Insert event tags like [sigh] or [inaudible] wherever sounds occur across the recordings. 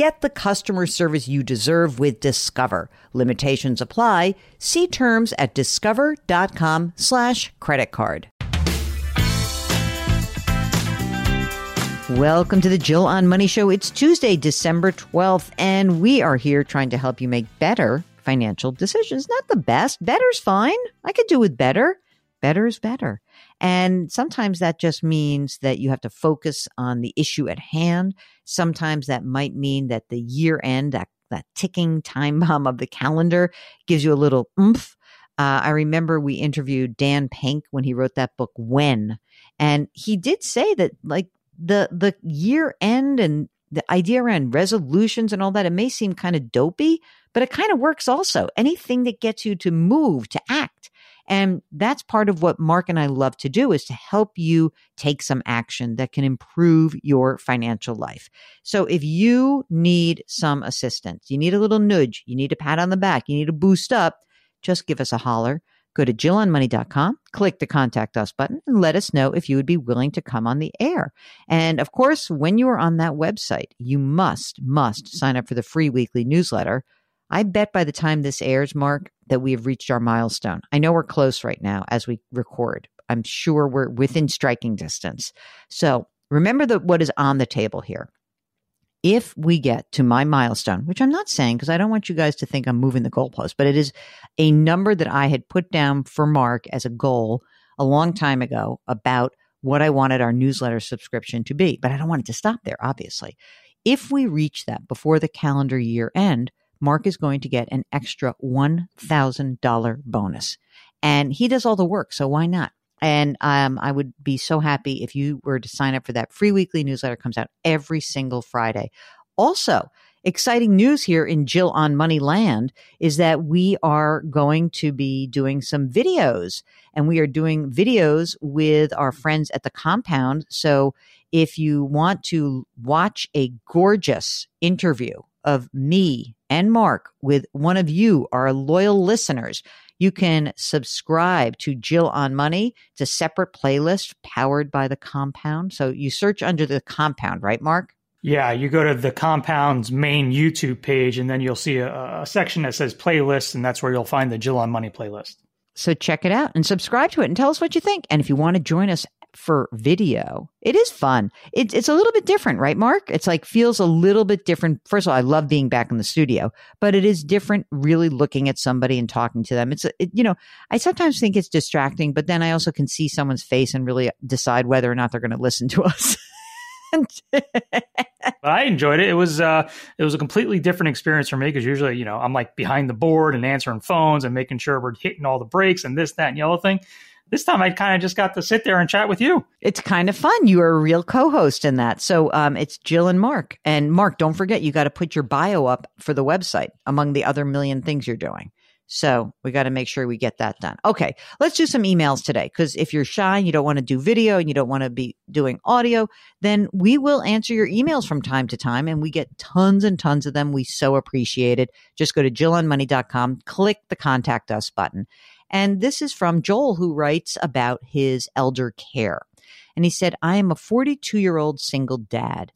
Get the customer service you deserve with Discover. Limitations apply. See terms at discover.com slash credit card. Welcome to the Jill on Money Show. It's Tuesday, December 12th, and we are here trying to help you make better financial decisions. Not the best. Better's fine. I could do with better. Better is better. And sometimes that just means that you have to focus on the issue at hand. Sometimes that might mean that the year end, that, that ticking time [laughs] bomb of the calendar gives you a little oomph. Uh, I remember we interviewed Dan Pink when he wrote that book, When, and he did say that like the the year end and the idea around resolutions and all that, it may seem kind of dopey, but it kind of works also. Anything that gets you to move, to act. And that's part of what Mark and I love to do is to help you take some action that can improve your financial life. So if you need some assistance, you need a little nudge, you need a pat on the back, you need a boost up, just give us a holler. Go to JillOnMoney.com, click the contact us button, and let us know if you would be willing to come on the air. And of course, when you are on that website, you must, must sign up for the free weekly newsletter. I bet by the time this airs, Mark, that we have reached our milestone. I know we're close right now as we record. I'm sure we're within striking distance. So remember that what is on the table here if we get to my milestone, which I'm not saying because I don't want you guys to think I'm moving the goalpost, but it is a number that I had put down for Mark as a goal a long time ago about what I wanted our newsletter subscription to be. But I don't want it to stop there, obviously. If we reach that before the calendar year end, Mark is going to get an extra $1,000 bonus. And he does all the work, so why not? And um, I would be so happy if you were to sign up for that free weekly newsletter. It comes out every single Friday. Also, exciting news here in Jill on Money Land is that we are going to be doing some videos and we are doing videos with our friends at the compound. So if you want to watch a gorgeous interview of me and Mark with one of you, our loyal listeners, you can subscribe to Jill on Money. It's a separate playlist powered by the compound. So you search under the compound, right, Mark? Yeah, you go to the compound's main YouTube page, and then you'll see a, a section that says playlists, and that's where you'll find the Jill on Money playlist. So check it out and subscribe to it and tell us what you think. And if you want to join us for video. It is fun. It, it's a little bit different, right, Mark? It's like feels a little bit different. First of all, I love being back in the studio, but it is different really looking at somebody and talking to them. It's, it, you know, I sometimes think it's distracting, but then I also can see someone's face and really decide whether or not they're going to listen to us. [laughs] I enjoyed it. It was uh, it was a completely different experience for me because usually, you know, I'm like behind the board and answering phones and making sure we're hitting all the breaks and this, that, and the other thing. This time I kind of just got to sit there and chat with you. It's kind of fun. You are a real co-host in that. So um, it's Jill and Mark. And Mark, don't forget you got to put your bio up for the website among the other million things you're doing. So we got to make sure we get that done. Okay, let's do some emails today because if you're shy, and you don't want to do video and you don't want to be doing audio, then we will answer your emails from time to time and we get tons and tons of them. We so appreciate it. Just go to jillonmoney.com, click the contact us button. And this is from Joel, who writes about his elder care. And he said, I am a 42 year old single dad.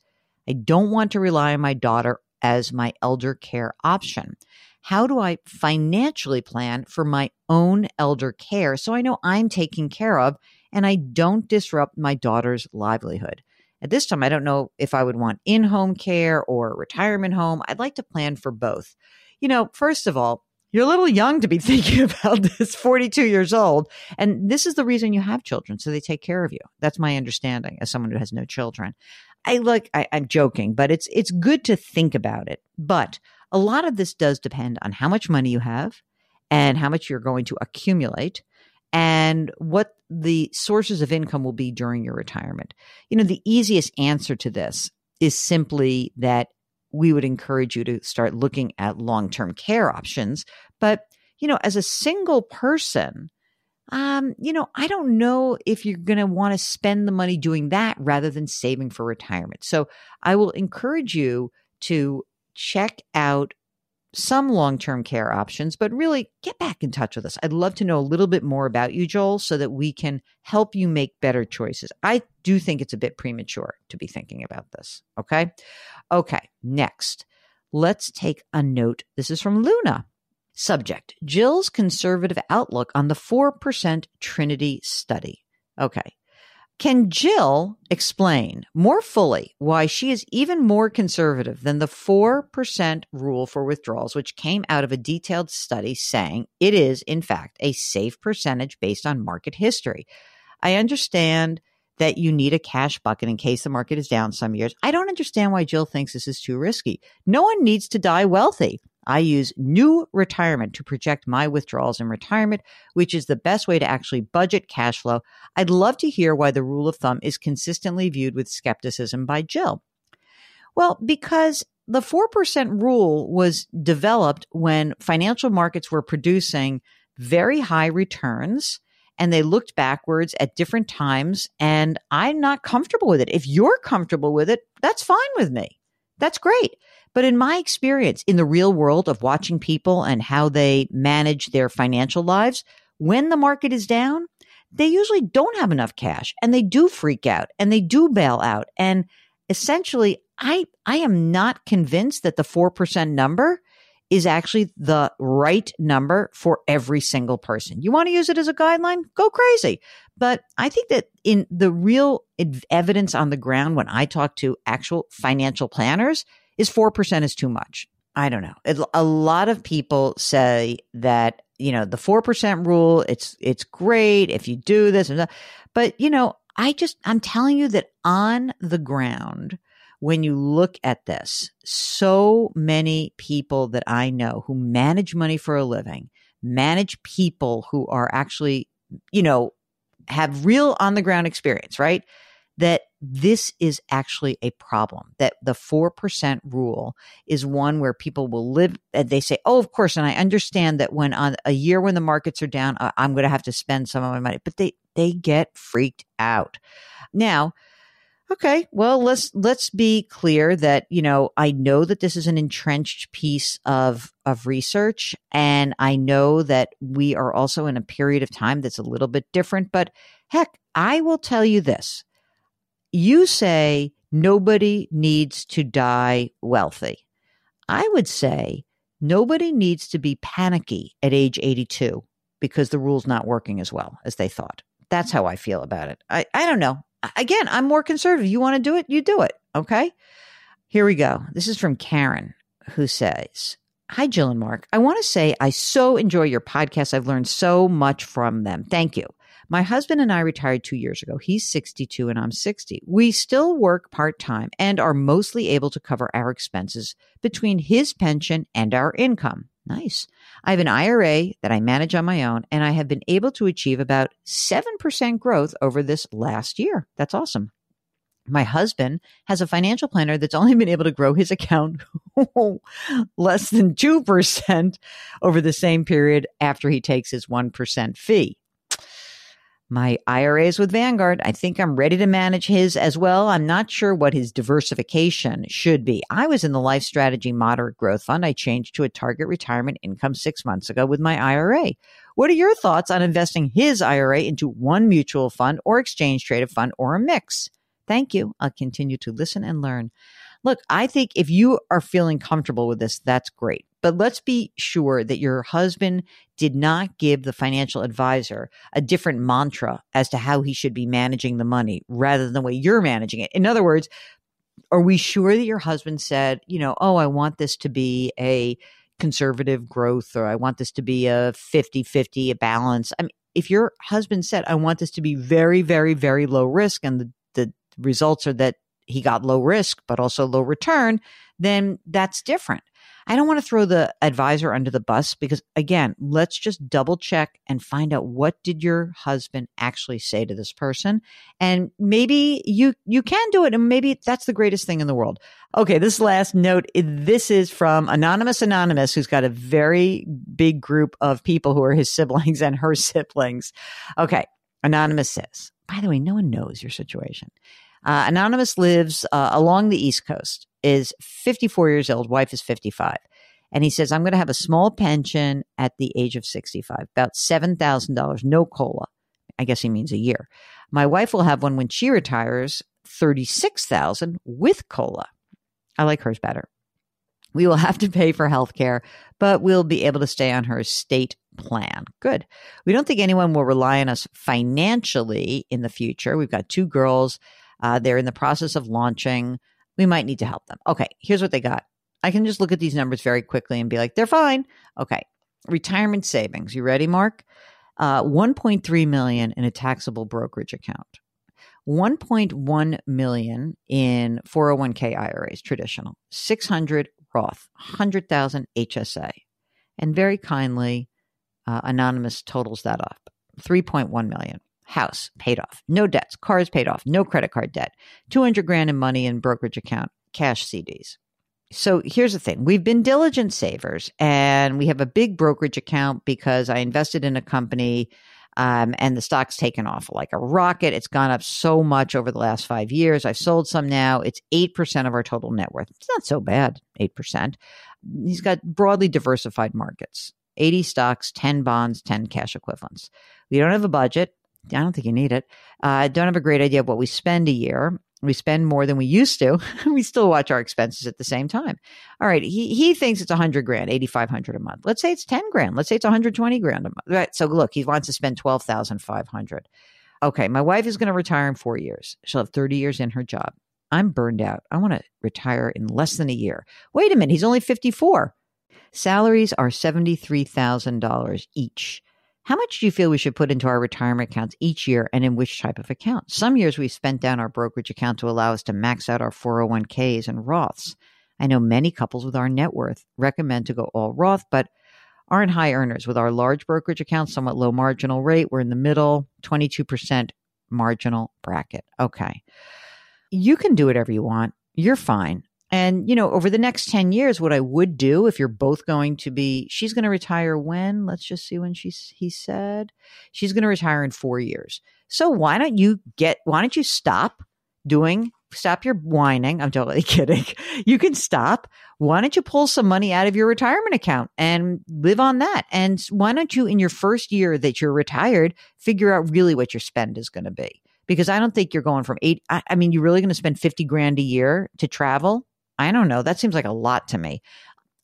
I don't want to rely on my daughter as my elder care option. How do I financially plan for my own elder care so I know I'm taken care of and I don't disrupt my daughter's livelihood? At this time, I don't know if I would want in home care or retirement home. I'd like to plan for both. You know, first of all, you're a little young to be [laughs] thinking about this 42 years old and this is the reason you have children so they take care of you. That's my understanding as someone who has no children. I look I, i'm joking but it's it's good to think about it but a lot of this does depend on how much money you have and how much you're going to accumulate and what the sources of income will be during your retirement. You know the easiest answer to this is simply that we would encourage you to start looking at long term care options. But, you know, as a single person, um, you know, I don't know if you're going to want to spend the money doing that rather than saving for retirement. So I will encourage you to check out some long term care options, but really get back in touch with us. I'd love to know a little bit more about you, Joel, so that we can help you make better choices. I do think it's a bit premature to be thinking about this. Okay. Okay. Next, let's take a note. This is from Luna. Subject Jill's conservative outlook on the 4% Trinity study. Okay. Can Jill explain more fully why she is even more conservative than the 4% rule for withdrawals, which came out of a detailed study saying it is, in fact, a safe percentage based on market history? I understand that you need a cash bucket in case the market is down some years. I don't understand why Jill thinks this is too risky. No one needs to die wealthy. I use NewRetirement to project my withdrawals in retirement, which is the best way to actually budget cash flow. I'd love to hear why the rule of thumb is consistently viewed with skepticism by Jill. Well, because the 4% rule was developed when financial markets were producing very high returns and they looked backwards at different times and I'm not comfortable with it. If you're comfortable with it, that's fine with me. That's great. But in my experience in the real world of watching people and how they manage their financial lives, when the market is down, they usually don't have enough cash and they do freak out and they do bail out. And essentially, I, I am not convinced that the 4% number is actually the right number for every single person. You want to use it as a guideline? Go crazy. But I think that in the real evidence on the ground, when I talk to actual financial planners, is 4% is too much. I don't know. It, a lot of people say that, you know, the 4% rule, it's, it's great if you do this and that. But, you know, I just, I'm telling you that on the ground, when you look at this, so many people that I know who manage money for a living, manage people who are actually, you know, have real on the ground experience, right? That this is actually a problem that the 4% rule is one where people will live and they say oh of course and i understand that when on a year when the markets are down i'm going to have to spend some of my money but they they get freaked out. Now okay well let's let's be clear that you know i know that this is an entrenched piece of of research and i know that we are also in a period of time that's a little bit different but heck i will tell you this you say nobody needs to die wealthy. I would say nobody needs to be panicky at age 82 because the rule's not working as well as they thought. That's how I feel about it. I, I don't know. Again, I'm more conservative. You want to do it, you do it. Okay. Here we go. This is from Karen, who says, Hi, Jill and Mark. I want to say I so enjoy your podcast. I've learned so much from them. Thank you. My husband and I retired two years ago. He's 62 and I'm 60. We still work part time and are mostly able to cover our expenses between his pension and our income. Nice. I have an IRA that I manage on my own, and I have been able to achieve about 7% growth over this last year. That's awesome. My husband has a financial planner that's only [laughs] been able to grow his account [laughs] less than 2% over the same period after he takes his 1% fee. My IRA is with Vanguard. I think I'm ready to manage his as well. I'm not sure what his diversification should be. I was in the LifeStrategy Moderate Growth Fund. I changed to a target retirement income six months ago with my IRA. What are your thoughts on investing his IRA into one mutual fund or exchange traded fund or a mix? Thank you. I'll continue to listen and learn. Look, I think if you are feeling comfortable with this, that's great. But let's be sure that your husband did not give the financial advisor a different mantra as to how he should be managing the money rather than the way you're managing it. In other words, are we sure that your husband said, you know, oh, I want this to be a conservative growth or I want this to be a 50 50, a balance? I mean, if your husband said, I want this to be very, very, very low risk and the, the results are that he got low risk, but also low return, then that's different. I don't want to throw the advisor under the bus because again, let's just double check and find out what did your husband actually say to this person and maybe you you can do it and maybe that's the greatest thing in the world. Okay, this last note this is from Anonymous Anonymous who's got a very big group of people who are his siblings and her siblings. Okay, Anonymous says, by the way, no one knows your situation. Uh, Anonymous lives uh, along the East Coast is 54 years old, wife is 55. And he says, I'm going to have a small pension at the age of 65, about $7,000, no COLA. I guess he means a year. My wife will have one when she retires, 36,000 with COLA. I like hers better. We will have to pay for health care, but we'll be able to stay on her state plan. Good. We don't think anyone will rely on us financially in the future. We've got two girls. Uh, they're in the process of launching we might need to help them. Okay, here's what they got. I can just look at these numbers very quickly and be like, they're fine. Okay, retirement savings. You ready, Mark? Uh, 1.3 million in a taxable brokerage account. 1.1 million in 401k IRAs, traditional. 600 Roth, 100,000 HSA. And very kindly, uh, Anonymous totals that up. 3.1 million house paid off, no debts, cars paid off, no credit card debt, 200 grand in money in brokerage account, cash CDs. So here's the thing. We've been diligent savers and we have a big brokerage account because I invested in a company um, and the stock's taken off like a rocket. It's gone up so much over the last five years. I've sold some now. It's 8% of our total net worth. It's not so bad, 8%. He's got broadly diversified markets 80 stocks, 10 bonds, 10 cash equivalents. We don't have a budget. I don't think you need it. I uh, don't have a great idea of what we spend a year. We spend more than we used to. [laughs] we still watch our expenses at the same time. All right. He, he thinks it's a hundred grand, 8,500 a month. Let's say it's 10 grand. Let's say it's 120 grand a month. Right. So look, he wants to spend 12,500. Okay. My wife is going to retire in four years. She'll have 30 years in her job. I'm burned out. I want to retire in less than a year. Wait a minute. He's only 54. Salaries are $73,000 each. How much do you feel we should put into our retirement accounts each year and in which type of account? Some years we've spent down our brokerage account to allow us to max out our 401ks and Roths. I know many couples with our net worth recommend to go all Roth, but aren't high earners. With our large brokerage account, somewhat low marginal rate, we're in the middle, 22% marginal bracket. Okay. You can do whatever you want. You're fine. And, you know, over the next 10 years, what I would do if you're both going to be, she's going to retire when? Let's just see when she's, he said, she's going to retire in four years. So why don't you get, why don't you stop doing, stop your whining? I'm totally [laughs] kidding. You can stop. Why don't you pull some money out of your retirement account and live on that? And why don't you, in your first year that you're retired, figure out really what your spend is going to be? Because I don't think you're going from eight, I, I mean, you're really going to spend 50 grand a year to travel I don't know. That seems like a lot to me.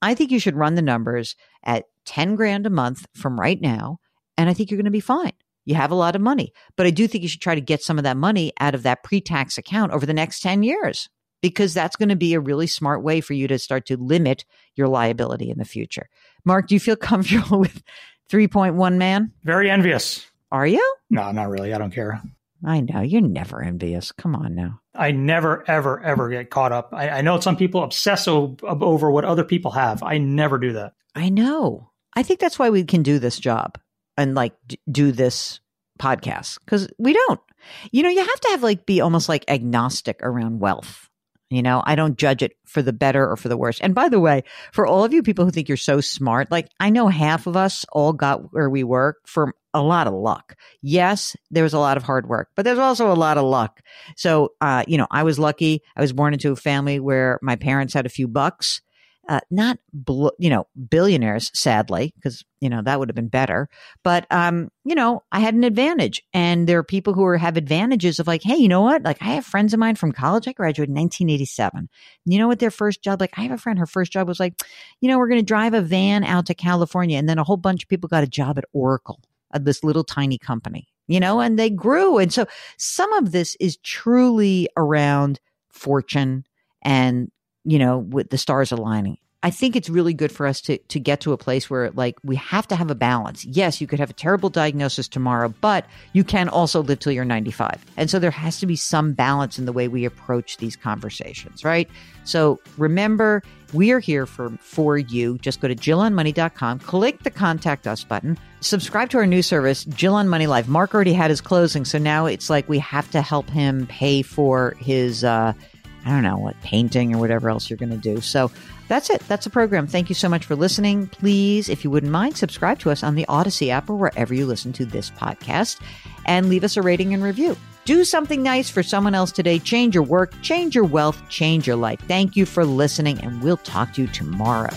I think you should run the numbers at 10 grand a month from right now. And I think you're going to be fine. You have a lot of money, but I do think you should try to get some of that money out of that pre tax account over the next 10 years because that's going to be a really smart way for you to start to limit your liability in the future. Mark, do you feel [laughs] comfortable with 3.1 man? Very envious. Are you? No, not really. I don't care. I know. You're never envious. Come on now. I never, ever, ever get caught up. I, I know some people obsess o- over what other people have. I never do that. I know. I think that's why we can do this job and like d- do this podcast because we don't. You know, you have to have like be almost like agnostic around wealth. You know, I don't judge it for the better or for the worse. And by the way, for all of you people who think you're so smart, like I know half of us all got where we were from a lot of luck. Yes, there was a lot of hard work, but there's also a lot of luck. So, uh, you know, I was lucky. I was born into a family where my parents had a few bucks uh, not bl- you know billionaires sadly because you know that would have been better but um you know i had an advantage and there are people who are, have advantages of like hey you know what? Like i have friends of mine from college i graduated in 1987 you know what their first job like i have a friend her first job was like you know we're going to drive a van out to california and then a whole bunch of people got a job at oracle at this little tiny company you know and they grew and so some of this is truly around fortune and you know, with the stars aligning. I think it's really good for us to to get to a place where like we have to have a balance. Yes, you could have a terrible diagnosis tomorrow, but you can also live till you're 95. And so there has to be some balance in the way we approach these conversations, right? So remember, we are here for for you. Just go to jillonmoney.com, click the contact us button, subscribe to our new service, Jill on Money Live. Mark already had his closing, so now it's like we have to help him pay for his uh I don't know what painting or whatever else you're going to do. So that's it. That's the program. Thank you so much for listening. Please, if you wouldn't mind, subscribe to us on the Audacy app or wherever you listen to this podcast and leave us a rating and review. Do something nice for someone else today. Change your work, change your wealth, change your life. Thank you for listening, and we'll talk to you tomorrow.